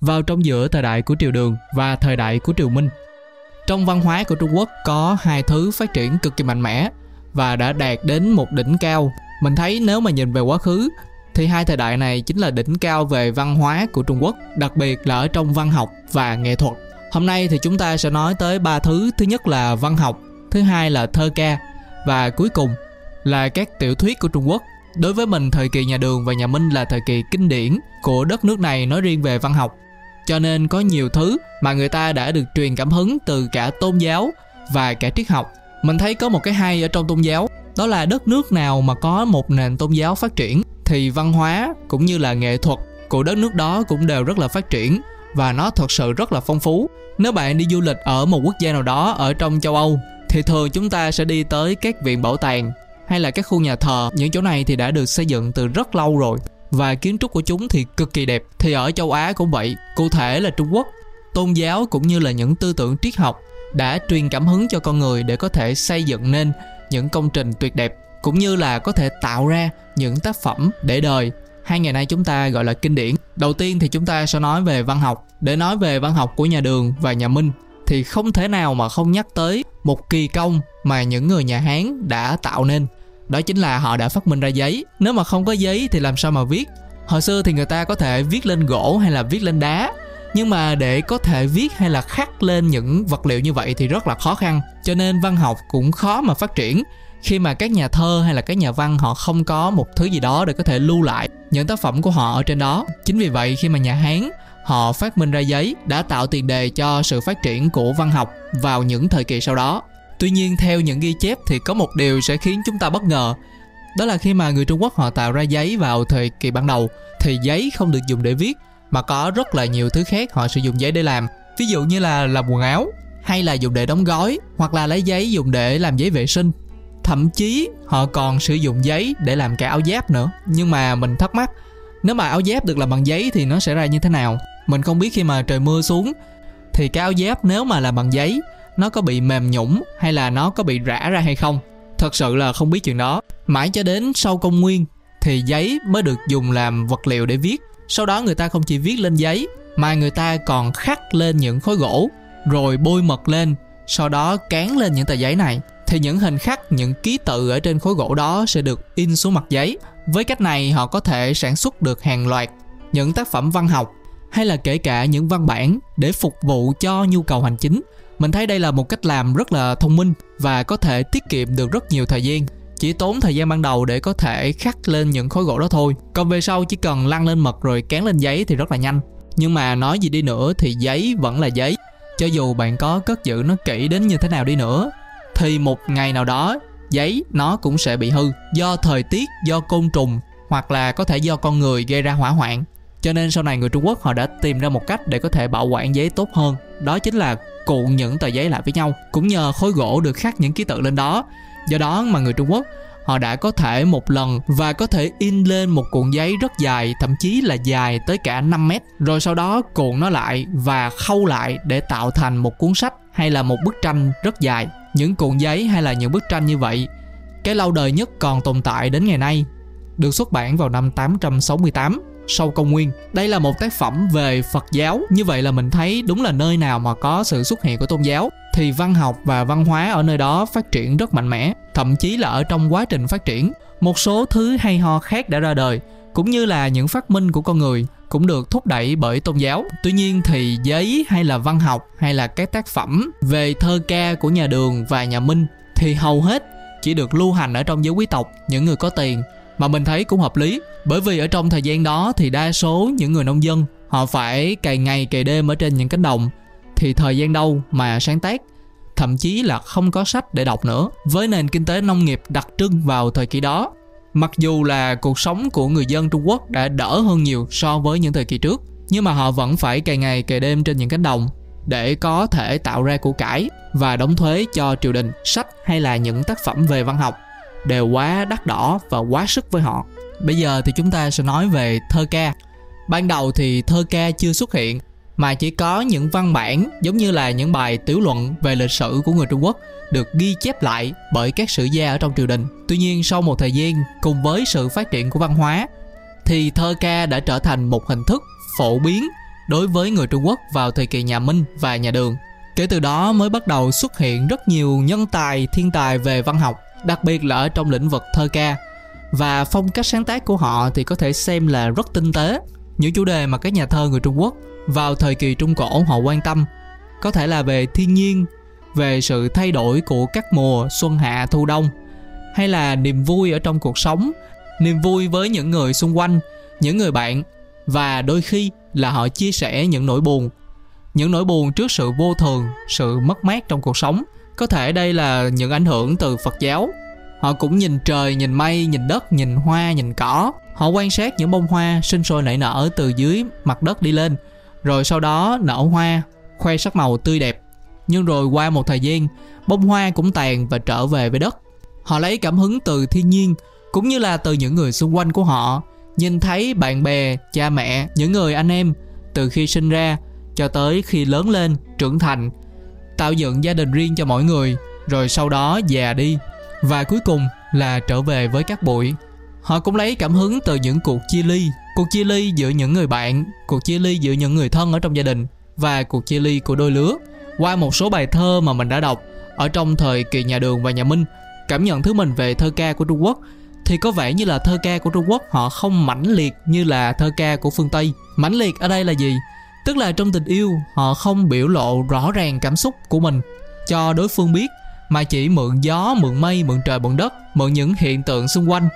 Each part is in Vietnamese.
Vào trong giữa thời đại của triều Đường và thời đại của triều Minh, trong văn hóa của Trung Quốc có hai thứ phát triển cực kỳ mạnh mẽ và đã đạt đến một đỉnh cao. Mình thấy nếu mà nhìn về quá khứ thì hai thời đại này chính là đỉnh cao về văn hóa của Trung Quốc, đặc biệt là ở trong văn học và nghệ thuật. Hôm nay thì chúng ta sẽ nói tới ba thứ, thứ nhất là văn học, thứ hai là thơ ca và cuối cùng là các tiểu thuyết của Trung Quốc. Đối với mình thời kỳ nhà Đường và nhà Minh là thời kỳ kinh điển của đất nước này nói riêng về văn học. Cho nên có nhiều thứ mà người ta đã được truyền cảm hứng từ cả tôn giáo và cả triết học. Mình thấy có một cái hay ở trong tôn giáo, đó là đất nước nào mà có một nền tôn giáo phát triển thì văn hóa cũng như là nghệ thuật của đất nước đó cũng đều rất là phát triển và nó thật sự rất là phong phú. Nếu bạn đi du lịch ở một quốc gia nào đó ở trong châu Âu thì thường chúng ta sẽ đi tới các viện bảo tàng hay là các khu nhà thờ. Những chỗ này thì đã được xây dựng từ rất lâu rồi và kiến trúc của chúng thì cực kỳ đẹp. Thì ở châu Á cũng vậy, cụ thể là Trung Quốc, tôn giáo cũng như là những tư tưởng triết học đã truyền cảm hứng cho con người để có thể xây dựng nên những công trình tuyệt đẹp cũng như là có thể tạo ra những tác phẩm để đời hai ngày nay chúng ta gọi là kinh điển đầu tiên thì chúng ta sẽ nói về văn học để nói về văn học của nhà đường và nhà minh thì không thể nào mà không nhắc tới một kỳ công mà những người nhà hán đã tạo nên. Đó chính là họ đã phát minh ra giấy. Nếu mà không có giấy thì làm sao mà viết? Hồi xưa thì người ta có thể viết lên gỗ hay là viết lên đá. Nhưng mà để có thể viết hay là khắc lên những vật liệu như vậy thì rất là khó khăn. Cho nên văn học cũng khó mà phát triển. Khi mà các nhà thơ hay là các nhà văn họ không có một thứ gì đó để có thể lưu lại những tác phẩm của họ ở trên đó. Chính vì vậy khi mà nhà hán họ phát minh ra giấy đã tạo tiền đề cho sự phát triển của văn học vào những thời kỳ sau đó. Tuy nhiên, theo những ghi chép thì có một điều sẽ khiến chúng ta bất ngờ. Đó là khi mà người trung quốc họ tạo ra giấy vào thời kỳ ban đầu, thì giấy không được dùng để viết, mà có rất là nhiều thứ khác họ sử dụng giấy để làm. Ví dụ như là làm quần áo, hay là dùng để đóng gói, hoặc là lấy giấy dùng để làm giấy vệ sinh. Thậm chí, họ còn sử dụng giấy để làm cả áo giáp nữa. Nhưng mà mình thắc mắc, nếu mà áo giáp được làm bằng giấy thì nó sẽ ra như thế nào? Mình không biết khi mà trời mưa xuống, thì cái áo giáp nếu mà là bằng giấy, nó có bị mềm nhũng hay là nó có bị rã ra hay không? Thật sự là không biết chuyện đó. Mãi cho đến sau công nguyên, thì giấy mới được dùng làm vật liệu để viết. Sau đó người ta không chỉ viết lên giấy, mà người ta còn khắc lên những khối gỗ, rồi bôi mật lên, sau đó cán lên những tờ giấy này. Thì những hình khắc, những ký tự ở trên khối gỗ đó sẽ được in xuống mặt giấy. Với cách này, họ có thể sản xuất được hàng loạt những tác phẩm văn học hay là kể cả những văn bản để phục vụ cho nhu cầu hành chính. Mình thấy đây là một cách làm rất là thông minh và có thể tiết kiệm được rất nhiều thời gian. Chỉ tốn thời gian ban đầu để có thể khắc lên những khối gỗ đó thôi. Còn về sau, chỉ cần lăn lên mật rồi cán lên giấy thì rất là nhanh. Nhưng mà nói gì đi nữa thì giấy vẫn là giấy. Cho dù bạn có cất giữ nó kỹ đến như thế nào đi nữa, thì một ngày nào đó, giấy nó cũng sẽ bị hư do thời tiết, do côn trùng hoặc là có thể do con người gây ra hỏa hoạn cho nên sau này người trung quốc họ đã tìm ra một cách để có thể bảo quản giấy tốt hơn. Đó chính là cuộn những tờ giấy lại với nhau, cũng nhờ khối gỗ được khắc những ký tự lên đó. Do đó mà người trung quốc, họ đã có thể một lần và có thể in lên một cuộn giấy rất dài, thậm chí là dài tới cả 5 mét. Rồi sau đó cuộn nó lại và khâu lại để tạo thành một cuốn sách hay là một bức tranh rất dài. Những cuộn giấy hay là những bức tranh như vậy, cái lâu đời nhất còn tồn tại đến ngày nay, được xuất bản vào năm 868 sau công nguyên. Đây là một tác phẩm về Phật giáo. Như vậy là mình thấy đúng là nơi nào mà có sự xuất hiện của tôn giáo thì văn học và văn hóa ở nơi đó phát triển rất mạnh mẽ, thậm chí là ở trong quá trình phát triển, một số thứ hay ho khác đã ra đời, cũng như là những phát minh của con người cũng được thúc đẩy bởi tôn giáo. Tuy nhiên thì giấy hay là văn học hay là các tác phẩm về thơ ca của nhà Đường và nhà Minh thì hầu hết chỉ được lưu hành ở trong giới quý tộc, những người có tiền mà mình thấy cũng hợp lý, bởi vì ở trong thời gian đó thì đa số những người nông dân, họ phải cày ngày cày đêm ở trên những cánh đồng. Thì thời gian đâu mà sáng tác, thậm chí là không có sách để đọc nữa. Với nền kinh tế nông nghiệp đặc trưng vào thời kỳ đó, mặc dù là cuộc sống của người dân trung quốc đã đỡ hơn nhiều so với những thời kỳ trước, nhưng mà họ vẫn phải cày ngày cày đêm trên những cánh đồng để có thể tạo ra củ cải và đóng thuế cho triều đình, sách hay là những tác phẩm về văn học đều quá đắt đỏ và quá sức với họ bây giờ thì chúng ta sẽ nói về thơ ca ban đầu thì thơ ca chưa xuất hiện mà chỉ có những văn bản giống như là những bài tiểu luận về lịch sử của người Trung Quốc được ghi chép lại bởi các sử gia ở trong triều đình. Tuy nhiên sau một thời gian cùng với sự phát triển của văn hóa thì thơ ca đã trở thành một hình thức phổ biến đối với người Trung Quốc vào thời kỳ nhà Minh và nhà Đường. Kể từ đó mới bắt đầu xuất hiện rất nhiều nhân tài, thiên tài về văn học, đặc biệt là ở trong lĩnh vực thơ ca. Và phong cách sáng tác của họ thì có thể xem là rất tinh tế. Những chủ đề mà các nhà thơ người Trung Quốc vào thời kỳ Trung Cổ họ quan tâm có thể là về thiên nhiên, về sự thay đổi của các mùa xuân hạ thu đông hay là niềm vui ở trong cuộc sống, niềm vui với những người xung quanh, những người bạn và đôi khi là họ chia sẻ những nỗi buồn những nỗi buồn trước sự vô thường sự mất mát trong cuộc sống có thể đây là những ảnh hưởng từ phật giáo. Họ cũng nhìn trời, nhìn mây, nhìn đất, nhìn hoa, nhìn cỏ. Họ quan sát những bông hoa sinh sôi nảy nở từ dưới mặt đất đi lên, rồi sau đó nở hoa, khoe sắc màu tươi đẹp. Nhưng rồi qua một thời gian, bông hoa cũng tàn và trở về với đất. Họ lấy cảm hứng từ thiên nhiên, cũng như là từ những người xung quanh của họ, nhìn thấy bạn bè, cha mẹ, những người anh em từ khi sinh ra cho tới khi lớn lên, trưởng thành tạo dựng gia đình riêng cho mỗi người, rồi sau đó già đi và cuối cùng là trở về với các bụi họ cũng lấy cảm hứng từ những cuộc chia ly cuộc chia ly giữa những người bạn, cuộc chia ly giữa những người thân ở trong gia đình, và cuộc chia ly của đôi lứa qua một số bài thơ mà mình đã đọc, ở trong thời kỳ nhà đường và nhà minh, cảm nhận thứ mình về thơ ca của trung quốc, thì có vẻ như là thơ ca của Trung Quốc họ không mãnh liệt như là thơ ca của phương Tây. Mãnh liệt ở đây là gì? Tức là trong tình yêu họ không biểu lộ rõ ràng cảm xúc của mình cho đối phương biết mà chỉ mượn gió, mượn mây, mượn trời, mượn đất, mượn những hiện tượng xung quanh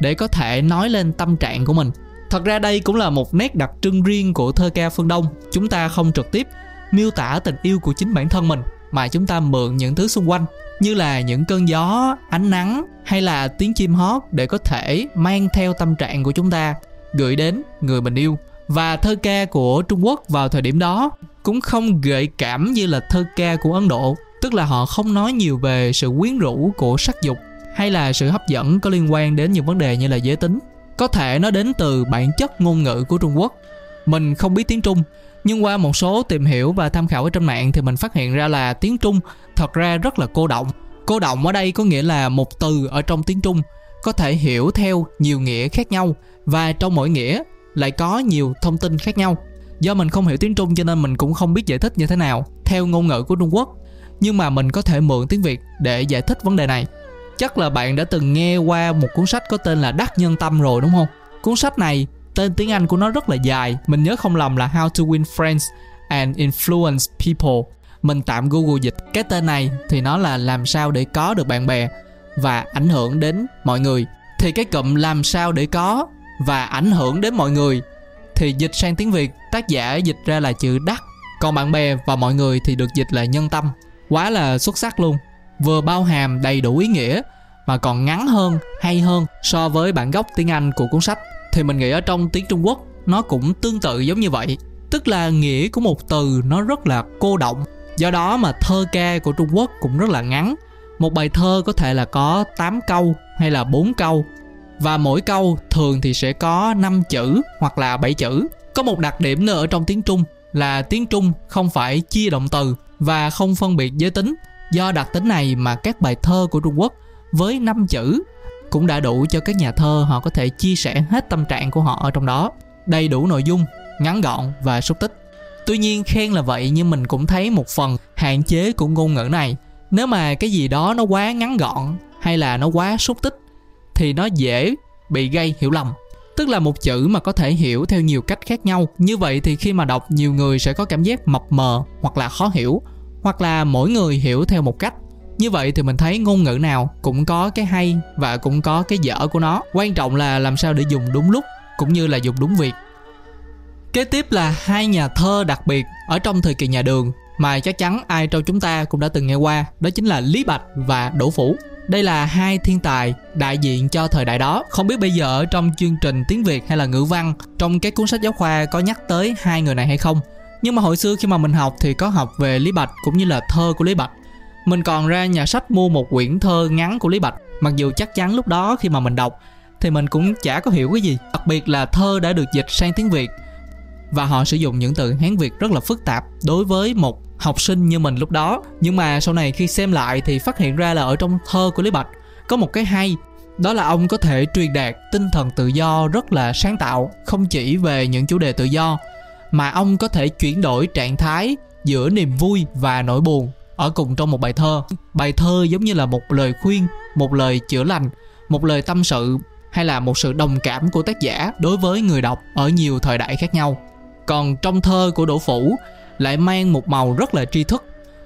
để có thể nói lên tâm trạng của mình. Thật ra đây cũng là một nét đặc trưng riêng của thơ ca phương Đông. Chúng ta không trực tiếp miêu tả tình yêu của chính bản thân mình mà chúng ta mượn những thứ xung quanh như là những cơn gió, ánh nắng hay là tiếng chim hót để có thể mang theo tâm trạng của chúng ta gửi đến người mình yêu. Và thơ ca của Trung Quốc vào thời điểm đó cũng không gợi cảm như là thơ ca của Ấn Độ, tức là họ không nói nhiều về sự quyến rũ của sắc dục hay là sự hấp dẫn có liên quan đến những vấn đề như là giới tính. Có thể nó đến từ bản chất ngôn ngữ của Trung Quốc. Mình không biết tiếng Trung, nhưng qua một số tìm hiểu và tham khảo ở trên mạng thì mình phát hiện ra là tiếng Trung thật ra rất là cô động cô động ở đây có nghĩa là một từ ở trong tiếng trung có thể hiểu theo nhiều nghĩa khác nhau và trong mỗi nghĩa lại có nhiều thông tin khác nhau. Do mình không hiểu tiếng trung cho nên mình cũng không biết giải thích như thế nào, theo ngôn ngữ của trung quốc. Nhưng mà mình có thể mượn tiếng việt để giải thích vấn đề này. Chắc là bạn đã từng nghe qua một cuốn sách có tên là đắc nhân tâm rồi, đúng không? Cuốn sách này, tên tiếng anh của nó rất là dài. Mình nhớ không lầm là how to win friends and influence people. Mình tạm google dịch. Cái tên này thì nó là làm sao để có được bạn bè và ảnh hưởng đến mọi người. Thì cái cụm làm sao để có và ảnh hưởng đến mọi người, thì dịch sang tiếng việt, tác giả dịch ra là chữ đắc. Còn bạn bè và mọi người thì được dịch là nhân tâm. Quá là xuất sắc luôn. Vừa bao hàm đầy đủ ý nghĩa, mà còn ngắn hơn, hay hơn so với bản gốc tiếng anh của cuốn sách. Thì mình nghĩ ở trong tiếng trung quốc, nó cũng tương tự giống như vậy. Tức là nghĩa của một từ nó rất là cô động. Do đó mà thơ ca của Trung Quốc cũng rất là ngắn. Một bài thơ có thể là có 8 câu hay là 4 câu. Và mỗi câu thường thì sẽ có 5 chữ hoặc là 7 chữ. Có một đặc điểm nữa ở trong tiếng Trung là tiếng Trung không phải chia động từ và không phân biệt giới tính. Do đặc tính này mà các bài thơ của Trung Quốc với 5 chữ cũng đã đủ cho các nhà thơ họ có thể chia sẻ hết tâm trạng của họ ở trong đó. Đầy đủ nội dung, ngắn gọn và xúc tích tuy nhiên khen là vậy nhưng mình cũng thấy một phần hạn chế của ngôn ngữ này nếu mà cái gì đó nó quá ngắn gọn hay là nó quá xúc tích thì nó dễ bị gây hiểu lầm. Tức là một chữ mà có thể hiểu theo nhiều cách khác nhau. Như vậy thì khi mà đọc nhiều người sẽ có cảm giác mập mờ hoặc là khó hiểu hoặc là mỗi người hiểu theo một cách. Như vậy thì mình thấy ngôn ngữ nào cũng có cái hay và cũng có cái dở của nó. Quan trọng là làm sao để dùng đúng lúc cũng như là dùng đúng việc. Kế tiếp là hai nhà thơ đặc biệt ở trong thời kỳ nhà Đường mà chắc chắn ai trong chúng ta cũng đã từng nghe qua, đó chính là Lý Bạch và Đỗ Phủ. Đây là hai thiên tài đại diện cho thời đại đó. Không biết bây giờ ở trong chương trình tiếng Việt hay là ngữ văn, trong cái cuốn sách giáo khoa có nhắc tới hai người này hay không? Nhưng mà hồi xưa khi mà mình học thì có học về Lý Bạch cũng như là thơ của Lý Bạch. Mình còn ra nhà sách mua một quyển thơ ngắn của Lý Bạch, mặc dù chắc chắn lúc đó khi mà mình đọc thì mình cũng chả có hiểu cái gì. Đặc biệt là thơ đã được dịch sang tiếng Việt và họ sử dụng những từ Hán Việt rất là phức tạp đối với một học sinh như mình lúc đó. Nhưng mà sau này khi xem lại thì phát hiện ra là ở trong thơ của Lý Bạch có một cái hay. Đó là ông có thể truyền đạt tinh thần tự do rất là sáng tạo, không chỉ về những chủ đề tự do, mà ông có thể chuyển đổi trạng thái giữa niềm vui và nỗi buồn ở cùng trong một bài thơ. Bài thơ giống như là một lời khuyên, một lời chữa lành, một lời tâm sự hay là một sự đồng cảm của tác giả đối với người đọc ở nhiều thời đại khác nhau. Còn trong thơ của đỗ phủ lại mang một màu rất là tri thức.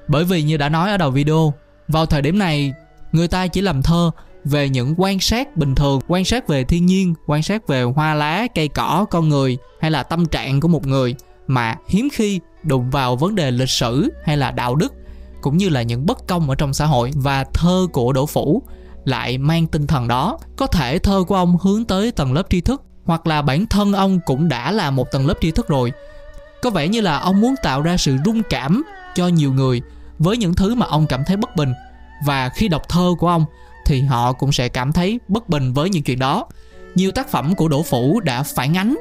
Bởi vì như đã nói ở đầu video, vào thời điểm này, người ta chỉ làm thơ về những quan sát bình thường, quan sát về thiên nhiên, quan sát về hoa lá, cây cỏ, con người, hay là tâm trạng của một người mà hiếm khi đụng vào vấn đề lịch sử hay là đạo đức, cũng như là những bất công ở trong xã hội. Và thơ của đỗ phủ lại mang tinh thần đó. Có thể thơ của ông hướng tới tầng lớp tri thức, hoặc là bản thân ông cũng đã là một tầng lớp tri thức rồi có vẻ như là ông muốn tạo ra sự rung cảm cho nhiều người với những thứ mà ông cảm thấy bất bình. Và khi đọc thơ của ông, thì họ cũng sẽ cảm thấy bất bình với những chuyện đó. Nhiều tác phẩm của đỗ phủ đã phản ánh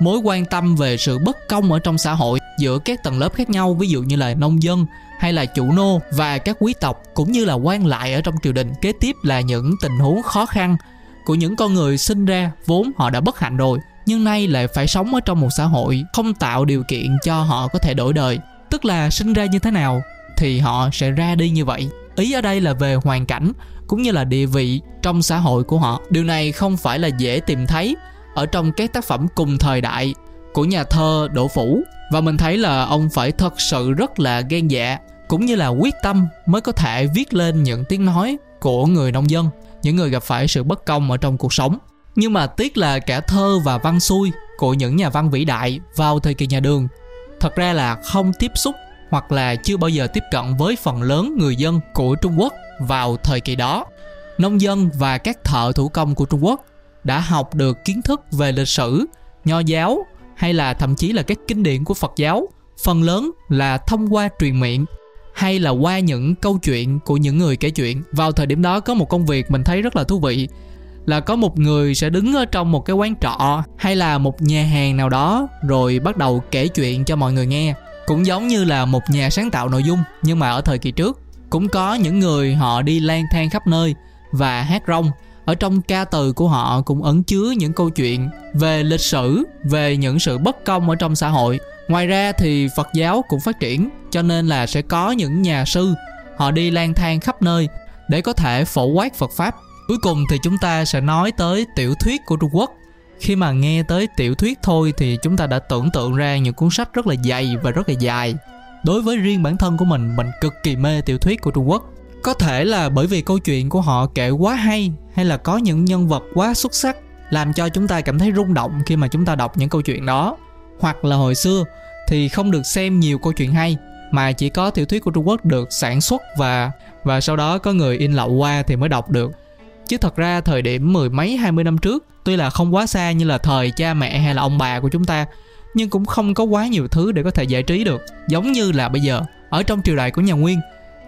mối quan tâm về sự bất công ở trong xã hội giữa các tầng lớp khác nhau, ví dụ như là nông dân hay là chủ nô và các quý tộc, cũng như là quan lại ở trong triều đình. Kế tiếp là những tình huống khó khăn của những con người sinh ra vốn họ đã bất hạnh rồi nhưng nay lại phải sống ở trong một xã hội không tạo điều kiện cho họ có thể đổi đời. Tức là sinh ra như thế nào thì họ sẽ ra đi như vậy. Ý ở đây là về hoàn cảnh cũng như là địa vị trong xã hội của họ. Điều này không phải là dễ tìm thấy ở trong các tác phẩm cùng thời đại của nhà thơ Đỗ Phủ. Và mình thấy là ông phải thật sự rất là gan dạ cũng như là quyết tâm mới có thể viết lên những tiếng nói của người nông dân, những người gặp phải sự bất công ở trong cuộc sống nhưng mà tiếc là cả thơ và văn xuôi của những nhà văn vĩ đại vào thời kỳ nhà đường thật ra là không tiếp xúc hoặc là chưa bao giờ tiếp cận với phần lớn người dân của Trung Quốc vào thời kỳ đó. Nông dân và các thợ thủ công của Trung Quốc đã học được kiến thức về lịch sử, nho giáo hay là thậm chí là các kinh điển của Phật giáo, phần lớn là thông qua truyền miệng hay là qua những câu chuyện của những người kể chuyện. Vào thời điểm đó có một công việc mình thấy rất là thú vị là có một người sẽ đứng ở trong một cái quán trọ hay là một nhà hàng nào đó, rồi bắt đầu kể chuyện cho mọi người nghe. Cũng giống như là một nhà sáng tạo nội dung, nhưng mà ở thời kỳ trước, cũng có những người họ đi lang thang khắp nơi và hát rong. Ở trong ca từ của họ cũng ẩn chứa những câu chuyện về lịch sử, về những sự bất công ở trong xã hội. Ngoài ra thì phật giáo cũng phát triển, cho nên là sẽ có những nhà sư họ đi lang thang khắp nơi để có thể phổ quát phật pháp cuối cùng thì chúng ta sẽ nói tới tiểu thuyết của trung quốc. Khi mà nghe tới tiểu thuyết thôi thì chúng ta đã tưởng tượng ra những cuốn sách rất là dày và rất là dài. Đối với riêng bản thân của mình mình cực kỳ mê tiểu thuyết của trung quốc. Có thể là bởi vì câu chuyện của họ kể quá hay hay là có những nhân vật quá xuất sắc, làm cho chúng ta cảm thấy rung động khi mà chúng ta đọc những câu chuyện đó. Hoặc là hồi xưa thì không được xem nhiều câu chuyện hay, mà chỉ có tiểu thuyết của Trung Quốc được sản xuất và và sau đó có người in lậu qua thì mới đọc được. Chứ thật ra thời điểm mười mấy, hai mươi năm trước, tuy là không quá xa như là thời cha mẹ hay là ông bà của chúng ta, nhưng cũng không có quá nhiều thứ để có thể giải trí được. Giống như là bây giờ, ở trong triều đại của nhà nguyên,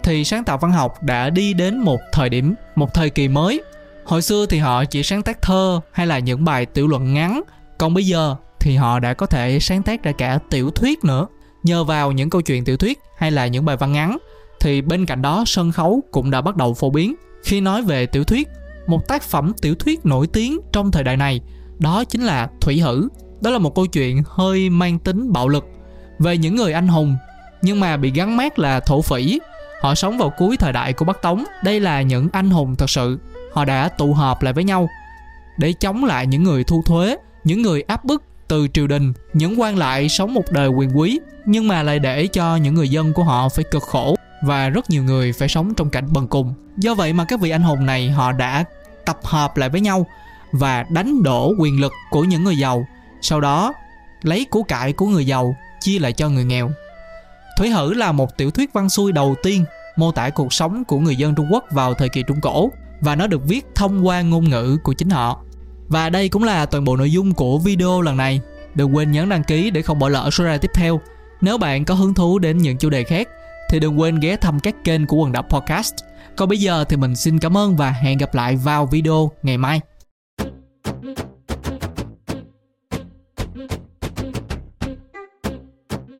thì sáng tạo văn học đã đi đến một thời điểm, một thời kỳ mới. Hồi xưa thì họ chỉ sáng tác thơ hay là những bài tiểu luận ngắn, còn bây giờ thì họ đã có thể sáng tác ra cả tiểu thuyết nữa. Nhờ vào những câu chuyện tiểu thuyết hay là những bài văn ngắn, thì bên cạnh đó sân khấu cũng đã bắt đầu phổ biến. Khi nói về tiểu thuyết một tác phẩm tiểu thuyết nổi tiếng trong thời đại này. Đó chính là thủy hử. Đó là một câu chuyện hơi mang tính bạo lực về những người anh hùng, nhưng mà bị gắn mát là thổ phỉ. Họ sống vào cuối thời đại của bắc tống. Đây là những anh hùng thật sự. Họ đã tụ họp lại với nhau để chống lại những người thu thuế, những người áp bức từ triều đình, những quan lại sống một đời quyền quý, nhưng mà lại để cho những người dân của họ phải cực khổ và rất nhiều người phải sống trong cảnh bần cùng. Do vậy mà các vị anh hùng này họ đã tập hợp lại với nhau và đánh đổ quyền lực của những người giàu. Sau đó, lấy của cải của người giàu chia lại cho người nghèo. Thủy hử là một tiểu thuyết văn xuôi đầu tiên mô tả cuộc sống của người dân trung quốc vào thời kỳ trung cổ và nó được viết thông qua ngôn ngữ của chính họ. Và đây cũng là toàn bộ nội dung của video lần này. Đừng quên nhấn đăng ký để không bỏ lỡ số ra tiếp theo. Nếu bạn có hứng thú đến những chủ đề khác thì đừng quên ghé thăm các kênh của quần đảo podcast. Còn bây giờ thì mình xin cảm ơn và hẹn gặp lại vào video ngày mai.